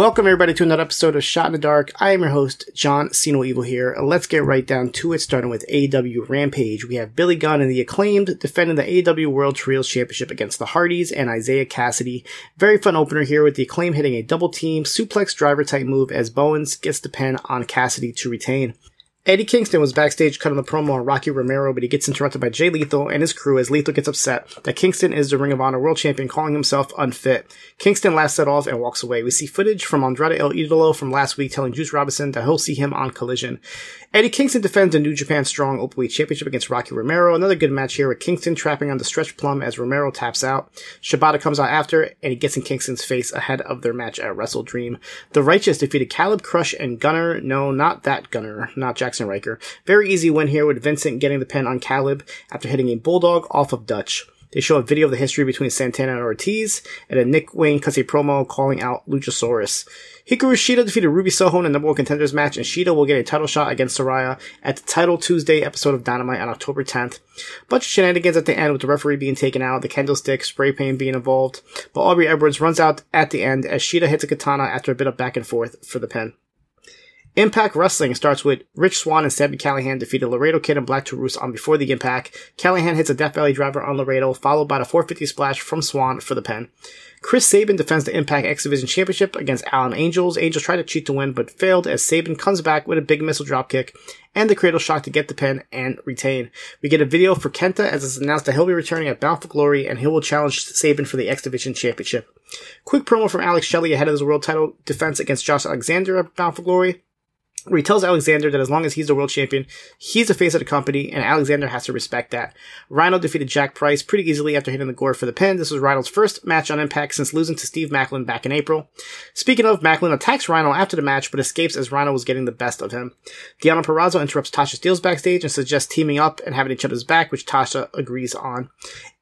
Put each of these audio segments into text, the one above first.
Welcome everybody to another episode of Shot in the Dark. I am your host, John Cena Evil here. Let's get right down to it, starting with AEW Rampage. We have Billy Gunn and the Acclaimed defending the AEW World Trios Championship against the Hardys and Isiah Kassidy. Very fun opener here with the Acclaimed hitting a double team suplex driver type move as Bowens gets the pin on Kassidy to retain. Eddie Kingston was backstage cutting the promo on Rocky Romero, but he gets interrupted by Jay Lethal and his crew as Lethal gets upset that Kingston is the Ring of Honor World Champion, calling himself unfit. Kingston laughs it off and walks away. We see footage from Andrade El Idolo from last week telling Juice Robinson that he'll see him on Collision. Eddie Kingston defends the New Japan Strong Openweight Championship against Rocky Romero. Another good match here with Kingston trapping on the stretch plum as Romero taps out. Shibata comes out after and he gets in Kingston's face ahead of their match at Wrestle Dream. The Righteous defeated Caleb Crush and Gunner. No, not that Gunner, not Jackson Very easy win here with Vincent getting the pin on Caleb after hitting a bulldog off of Dutch. They show a video of the history between Santana and Ortiz, and a Nick Wayne cuts a promo calling out Luchasaurus. Hikaru Shida defeated Ruby Soho in the number one contenders match, and Shida will get a title shot against Saraya at the Title Tuesday episode of Dynamite on October 10th. Bunch of shenanigans at the end with the referee being taken out, the candlestick, spray paint being involved, but Aubrey Edwards runs out at the end as Shida hits a katana after a bit of back and forth for the pin. Impact Wrestling starts with Rich Swann and Sami Callihan defeated Laredo Kid and Black Taurus on Before the Impact. Callihan hits a Death Valley driver on Laredo, followed by a 450 splash from Swann for the pin. Chris Sabin defends the Impact X Division Championship against Alan Angels. Angels try to cheat to win, but failed as Sabin comes back with a big missile dropkick and the Cradle Shock to get the pin and retain. We get a video for Kenta as it's announced that he'll be returning at Bound for Glory and he will challenge Sabin for the X Division Championship. Quick promo from Alex Shelley ahead of his world title defense against Josh Alexander at Bound for Glory where he tells Alexander that as long as he's the world champion, he's the face of the company, and Alexander has to respect that. Rhino defeated Jack Price pretty easily after hitting the gore for the pin. This was Rhino's first match on Impact since losing to Steve Maclin back in April. Speaking of, Maclin attacks Rhino after the match, but escapes as Rhino was getting the best of him. Deonna Purrazzo interrupts Tasha Steelz backstage and suggests teaming up and having each other's back, which Tasha agrees on.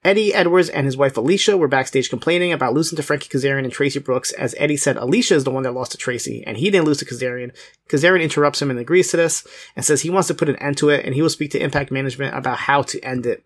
Eddie Edwards and his wife Alicia were backstage complaining about losing to Frankie Kazarian and Traci Brooks, as Eddie said Alicia is the one that lost to Traci, and he didn't lose to Kazarian. Kazarian interrupts him and agrees to this, and says he wants to put an end to it, and he will speak to Impact Management about how to end it.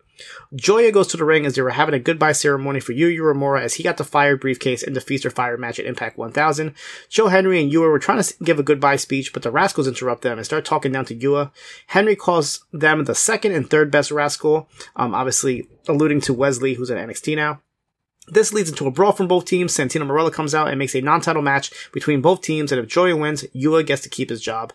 Joya goes to the ring as they were having a goodbye ceremony for Yuya Uemura as he got the fire briefcase in the Feast or Fire match at Impact 1000. Joe Hendry and Yuya were trying to give a goodbye speech, but the Rascals interrupt them and start talking down to Yuya. Hendry calls them the second and third best Rascal, um, obviously alluding to Wes Lee, who's at NXT now. This leads into a brawl from both teams. Santino Marella comes out and makes a non-title match between both teams, and if Joya wins, Yuya gets to keep his job.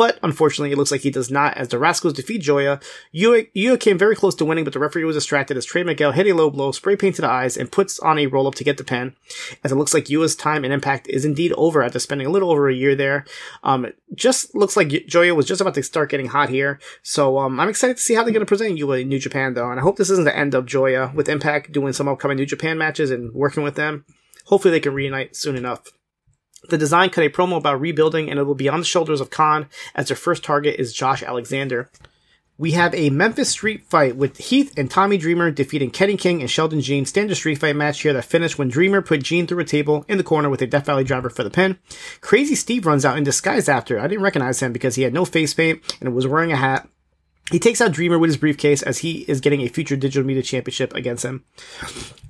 But unfortunately, it looks like he does not as the Rascals defeat Joya. Yuya, came very close to winning, but the referee was distracted as Trey Miguel hit a low blow, spray painted the eyes, and puts on a roll up to get the pin. As it looks like Yuya's time and impact is indeed over after spending a little over a year there. Um, just looks like Joya was just about to start getting hot here. So, um, I'm excited to see how they're going to present Yuya in New Japan though. And I hope this isn't the end of Joya with Impact doing some upcoming New Japan matches and working with them. Hopefully they can reunite soon enough. The design cut a promo about rebuilding and it will be on the shoulders of Kon as their first target is Josh Alexander. We have a Memphis street fight with Heath and Tommy Dreamer defeating Kenny King and Sheldon Jean. Standard street fight match here that finished when Dreamer put Jean through a table in the corner with a Death Valley driver for the pin. Crazy Steve runs out in disguise after. I didn't recognize him because he had no face paint and was wearing a hat. He takes out Dreamer with his briefcase as he is getting a future digital media championship against him.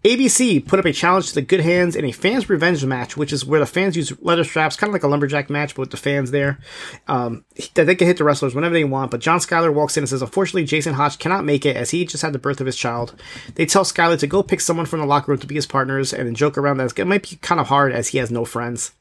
ABC put up a challenge to the Good Hands in a fans revenge match, which is where the fans use leather straps, kind of like a lumberjack match, but with the fans there. Um, they can hit the wrestlers whenever they want. But John Skyler walks in and says, unfortunately, Jason Hotch cannot make it as he just had the birth of his child. They tell Skyler to go pick someone from the locker room to be his partners and joke around that it might be kind of hard as he has no friends.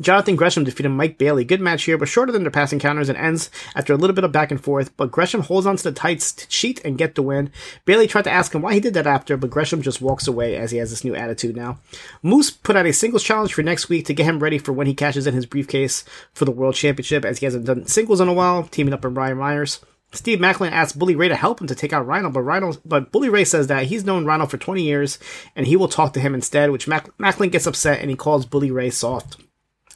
Jonathan Gresham defeated Mike Bailey. Good match here, but shorter than their past encounters and ends after a little bit of back and forth. But Gresham holds onto the tights to cheat and get the win. Bailey tried to ask him why he did that after, but Gresham just walks away as he has this new attitude now. Moose put out a singles challenge for next week to get him ready for when he cashes in his briefcase for the World Championship, as he hasn't done singles in a while, teaming up with Brian Myers. Steve Maclin asks Bully Ray to help him to take out Rhino, but Rhino, but Bully Ray says that he's known Rhino for 20 years and he will talk to him instead, which Mac- Maclin gets upset and he calls Bully Ray soft.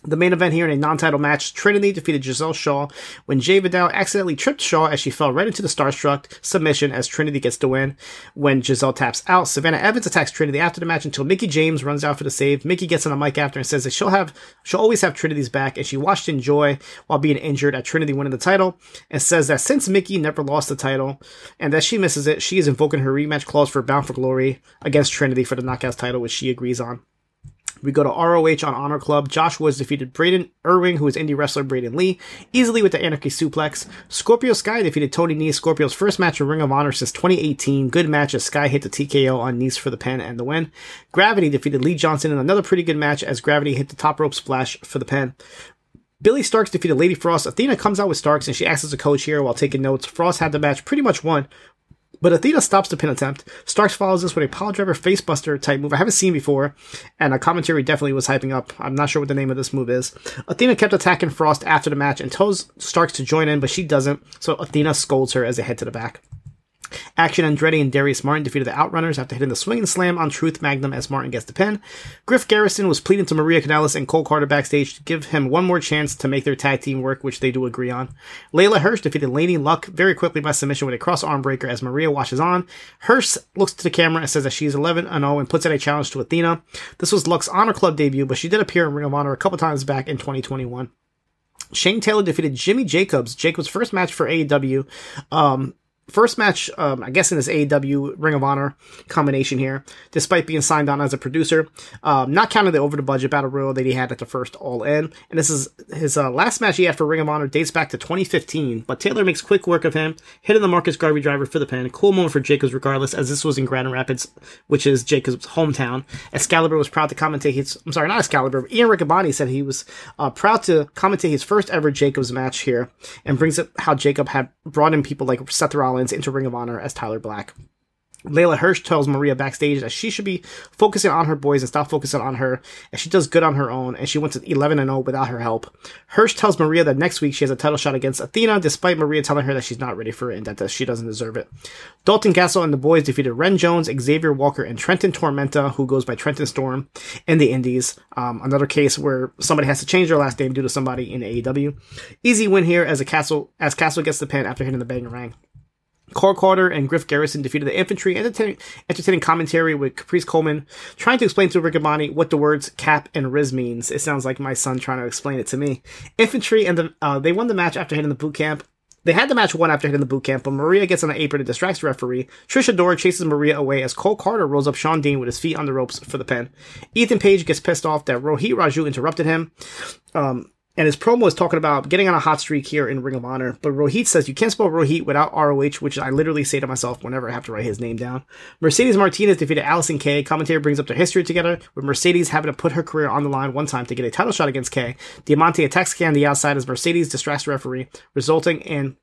The main event here in a non-title match, Trinity defeated Gisele Shaw when Jai Vidal accidentally tripped Shaw as she fell right into the Starstruck submission as Trinity gets the win. When Gisele taps out, Savannah Evans attacks Trinity after the match until Mickie James runs out for the save. Mickie gets on the mic after and says that she'll have, she'll always have Trinity's back and she watched in joy while being injured at Trinity winning the title and says that since Mickie never lost the title and that she misses it, she is invoking her rematch clause for Bound for Glory against Trinity for the Knockouts title, which she agrees on. We go to ROH on Honor Club. Josh Woods defeated Braden Irving, who is indie wrestler Braden Lee, easily with the Anarchy Suplex. Scorpio Sky defeated Tony Nese, Scorpio's first match in Ring of Honor since 2018. Good match as Sky hit the TKO on Nese for the pin and the win. Gravity defeated Lee Johnson in another pretty good match as Gravity hit the top rope splash for the pin. Billie Starkz defeated Lady Frost. Athena comes out with Starkz and she acts as a coach here while taking notes. Frost had the match pretty much won, but Athena stops the pin attempt. Starkz follows this with a pile driver facebuster type move I haven't seen before, and a commentary definitely was hyping up. I'm not sure what the name of this move is. Athena kept attacking Frost after the match and tells Starkz to join in, but she doesn't, so Athena scolds her as they head to the back. Action Andretti and Darius Martin defeated the Outrunners after hitting the swing and slam on Truth Magnum as Martin gets the pin. Griff Garrison was pleading to Maria Kanellis and Cole Carter backstage to give him one more chance to make their tag team work, which they do agree on. Leyla Hirsch defeated Lady Luck very quickly by submission with a cross arm breaker as Maria watches on. Hirsch looks to the camera and says that she's 11 0 and puts out a challenge to Athena. This was Luck's Honor Club debut, but she did appear in Ring of Honor a couple times back in 2021. Shane Taylor defeated Jimmy Jacobs, Jacobs' first match for AEW. Um, first match, um, I guess in this AEW Ring of Honor combination here, despite being signed on as a producer, um, not counting the over the budget battle royal that he had at the first All In. And this is his uh, last match he had for Ring of Honor dates back to 2015. But Taylor makes quick work of him, hitting the Marcus Garvey driver for the pin. Cool moment for Jacobs, regardless, as this was in Grand Rapids, which is Jacobs' hometown. Excalibur was proud to commentate his. I'm sorry, not Excalibur. Ian Riccaboni said he was uh, proud to commentate his first ever Jacobs match here, and brings up how Jacob had brought in people like Seth Rollins Rollins into Ring of Honor as Tyler Black. Leyla Hirsch tells Maria backstage that she should be focusing on her boys and stop focusing on her, and she does good on her own, and she went to 11 0 without her help. Hirsch tells Maria that next week she has a title shot against Athena, despite Maria telling her that she's not ready for it and that she doesn't deserve it. Dalton Castle and the boys defeated Ren Jones, Xavier Walker, and Trenton Tormenta, who goes by Trenton Storm, in the Indies. Um, another case where somebody has to change their last name due to somebody in AEW. Easy win here as a Castle as Castle gets the pin after hitting the bangarang. Cole Carter and Griff Garrison defeated the infantry, entertaining, entertaining commentary with Caprice Coleman trying to explain to Riccaboni what the words cap and Riz means. It sounds like my son trying to explain it to me. Infantry and the, uh, they won the match after hitting the boot camp. They had the match won after hitting the boot camp, but Maria gets on the apron and distracts the referee. Trish Adora chases Maria away as Cole Carter rolls up Shawn Dean with his feet on the ropes for the pin. Ethan Page gets pissed off that Rohit Raju interrupted him. Um, and his promo is talking about getting on a hot streak here in Ring of Honor. But Rohit says you can't spell Rohit without ROH, which I literally say to myself whenever I have to write his name down. Mercedes Martinez defeated Allysin Kay. Commentary brings up their history together, with Mercedes having to put her career on the line one time to get a title shot against Kay. Diamante attacks Kay on the outside as Mercedes distracts the referee, resulting in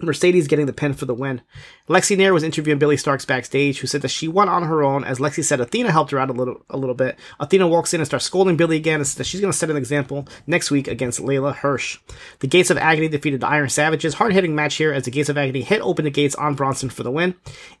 Mercedes getting the pin for the win. Lexi Nair was interviewing Billie Starkz backstage, who said that she won on her own, as Lexi said Athena helped her out a little a little bit. Athena walks in and starts scolding Billie again and says that she's going to set an example next week against Leyla Hirsch. The Gates of Agony defeated the Iron Savages. Hard hitting match here as the Gates of Agony hit open the gates on Bronson for the win.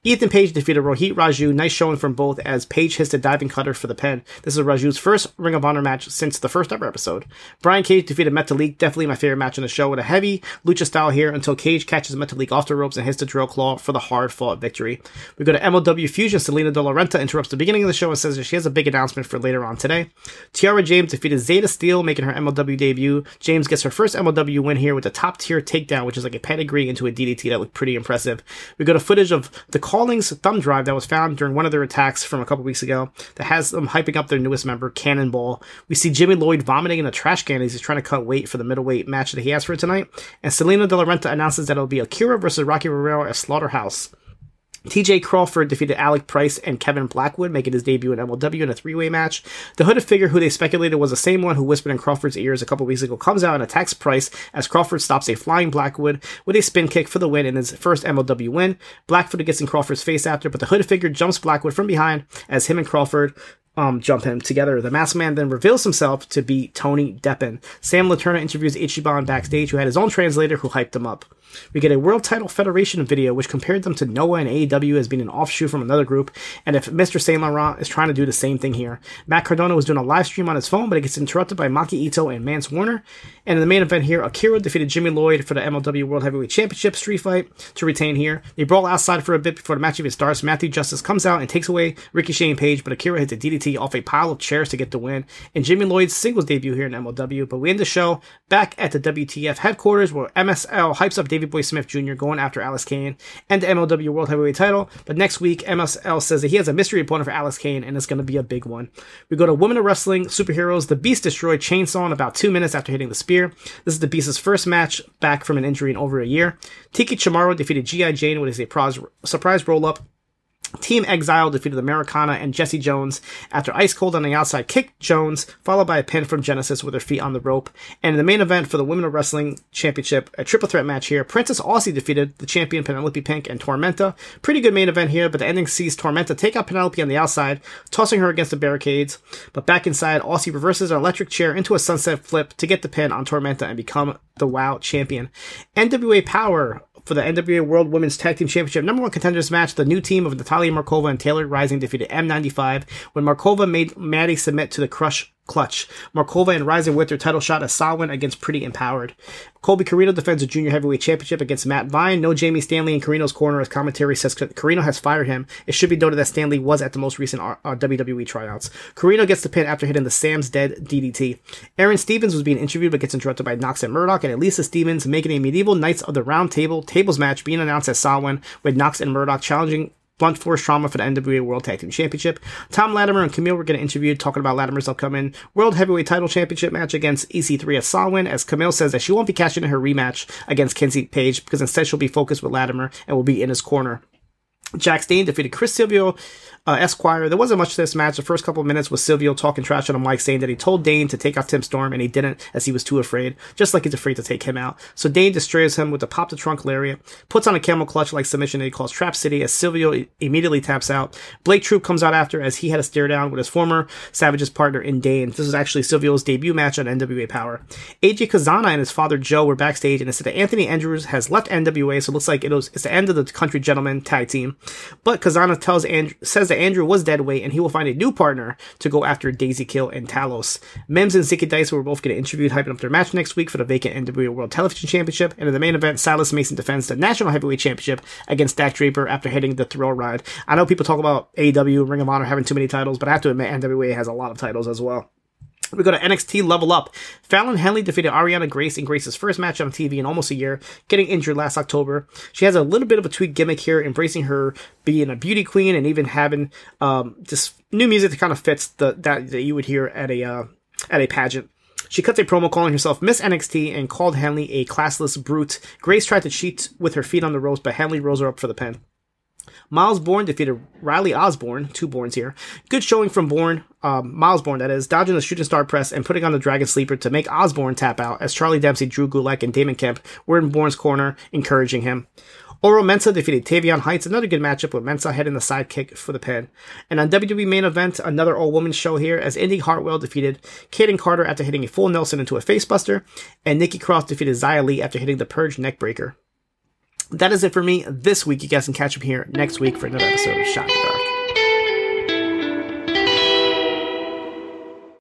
Ethan Page defeated Rohit Raju. Nice showing from both as Page hits the diving cutter for the pin. This is Raju's first Ring of Honor match since the first ever episode. Brian Cage defeated Metalik. Definitely my favorite match on the show with a heavy lucha style here until Cage catches Metalik off the ropes and hits the drill claw for the hard fought victory. We go to MLW Fusion. Salina De La Renta interrupts the beginning of the show and says that she has a big announcement for later on today. Tiara James defeated Zeta Steel, making her MLW debut. James gets her first MLW win here with a top tier takedown, which is like a pedigree into a DDT that looked pretty impressive. We go to footage of the Callings thumb drive that was found during one of their attacks from a couple weeks ago that has them hyping up their newest member, Cannonball. We see Jimmy Lloyd vomiting in a trash can as he's trying to cut weight for the middleweight match that he has for tonight. And Salina De La Renta announces that it'll be Akira versus Rocky Romero at Slaughterhouse. TJ Crawford defeated Alec Price and Kevin Blackwood, making his debut in MLW in a three way match. The hooded figure, who they speculated was the same one who whispered in Crawford's ears a couple weeks ago, comes out and attacks Price as Crawford stops a flying Blackwood with a spin kick for the win in his first MLW win. Blackwood gets in Crawford's face after, but the hooded figure jumps Blackwood from behind as him and Crawford um, jump him together. The masked man then reveals himself to be Tony Deppen. Sam Latourna interviews Ichiban backstage, who had his own translator who hyped him up. We get a World Title Federation video which compared them to Noah and AEW as being an offshoot from another group, and if Mr. Saint Laurent is trying to do the same thing here. Matt Cardona was doing a live stream on his phone, but it gets interrupted by Maki Itoh and Mance Warner. And in the main event here, Akira defeated Jimmy Lloyd for the MLW World Heavyweight Championship street fight to retain here. They brawl outside for a bit before the match even starts. Matthew Justice comes out and takes away Ricky Shane Page, but Akira hits a DDT off a pile of chairs to get the win. And Jimmy Lloyd's singles debut here in MLW. But we end the show back at the WTF headquarters where MSL hypes up Davey Boy Smith Jr. going after Alex Kane and the MLW World Heavyweight title. But next week, MSL says that he has a mystery opponent for Alex Kane, and it's going to be a big one. We go to Women of Wrestling Superheroes. The Beast destroyed Chainsaw in about two minutes after hitting the spear. This is the Beast's first match back from an injury in over a year. Tiki Chamorro defeated G.I. Jane with a surprise roll up Team Exile defeated Americana and Jesse Jones after Ice Cold on the outside kicked Jones, followed by a pin from Genesis with her feet on the rope. And in the main event for the Women of Wrestling Championship, a triple threat match here, Princess Aussie defeated the champion Penelope Pink and Tormenta. Pretty good main event here, but the ending sees Tormenta take out Penelope on the outside, tossing her against the barricades. But back inside, Aussie reverses her electric chair into a sunset flip to get the pin on Tormenta and become the WoW champion. NWA Powerrr for the NWA World Women's Tag Team Championship number one contenders match. The new team of Natalia Markova and Taylor Rising defeated M95 when Markova made Maddie submit to the crush clutch. Markova and Rising with their title shot as Samhain against Pretty Empowered. Colby Corino defends a junior heavyweight championship against Matt Vine. No Jamie Stanley in Corino's corner as commentary says Corino has fired him. It should be noted that Stanley was at the most recent uh, WWE tryouts. Corino gets the pin after hitting the Sam's Dead DDT. Aaron Stevens was being interviewed but gets interrupted by Knox and Murdoch and Elisa Stevens making a medieval Knights of the Round Table tables match being announced as Samhain with Knox and Murdoch challenging blunt force trauma for the NWA World Tag Team Championship. Thom Latimer and Camille were getting interviewed talking about Latimer's upcoming World Heavyweight Title Championship match against EC3 at Samhain, as Camille says that she won't be cashing in her rematch against Kenzie Paige because instead she'll be focused with Latimer and will be in his corner. Jax Dane defeated Chris Silvio uh, Esquire. There wasn't much to this match. The first couple of minutes was Silvio talking trash on the mic, saying that he told Dane to take out Tim Storm, and he didn't, as he was too afraid, just like he's afraid to take him out. So Dane destroys him with the pop the trunk lariat, puts on a camel clutch like submission that he calls Trap City, as Silvio immediately taps out. Blake Troop comes out after, as he had a stare down with his former Savage's partner in Dane. This was actually Silvio's debut match on NWA Powerrr. AJ Cazana and his father Joe were backstage, and it said that Anthony Andrews has left NWA, so it looks like it was, it's the end of the Country Gentlemen tag team. But Cazana tells Andrew, says that Andrew was dead weight and he will find a new partner to go after Daisy Kill and Talos. Mims and Zicky Dice were both getting interviewed, hyping up their match next week for the vacant NWA World Television Championship. And in the main event, Silas Mason defends the National Heavyweight Championship against Dak Draper after hitting the thrill ride. I know people talk about AEW, Ring of Honor having too many titles, but I have to admit NWA has a lot of titles as well. We go to NXT Level Up. Fallon Henley defeated Arianna Grace in Grace's first match on TV in almost a year, getting injured last October. She has a little bit of a tweak gimmick here, embracing her being a beauty queen and even having um, just new music that kind of fits the that, that you would hear at a uh, at a pageant. She cuts a promo calling herself Miss NXT and called Henley a classless brute. Grace tried to cheat with her feet on the ropes, but Henley rose her up for the pin. Myles Borne defeated Riley Osborne, two Borns here. Good showing from Borne, um, Myles Borne that is, dodging the shooting star press and putting on the Dragon Sleeper to make Osborne tap out as Charlie Dempsey, Drew Gulak, and Damon Kemp were in Borne's corner, encouraging him. Oro Mensah defeated Tavion Heights, another good matchup with Mensah heading the sidekick for the pin. And on WWE main event, another all woman show here as Indi Hartwell defeated Kayden Carter after hitting a full Nelson into a facebuster, and Nikki Cross defeated Xia Li after hitting the Purge neckbreaker that is it for me this week. You guys can catch up here next week for another episode of Shot in the Dark.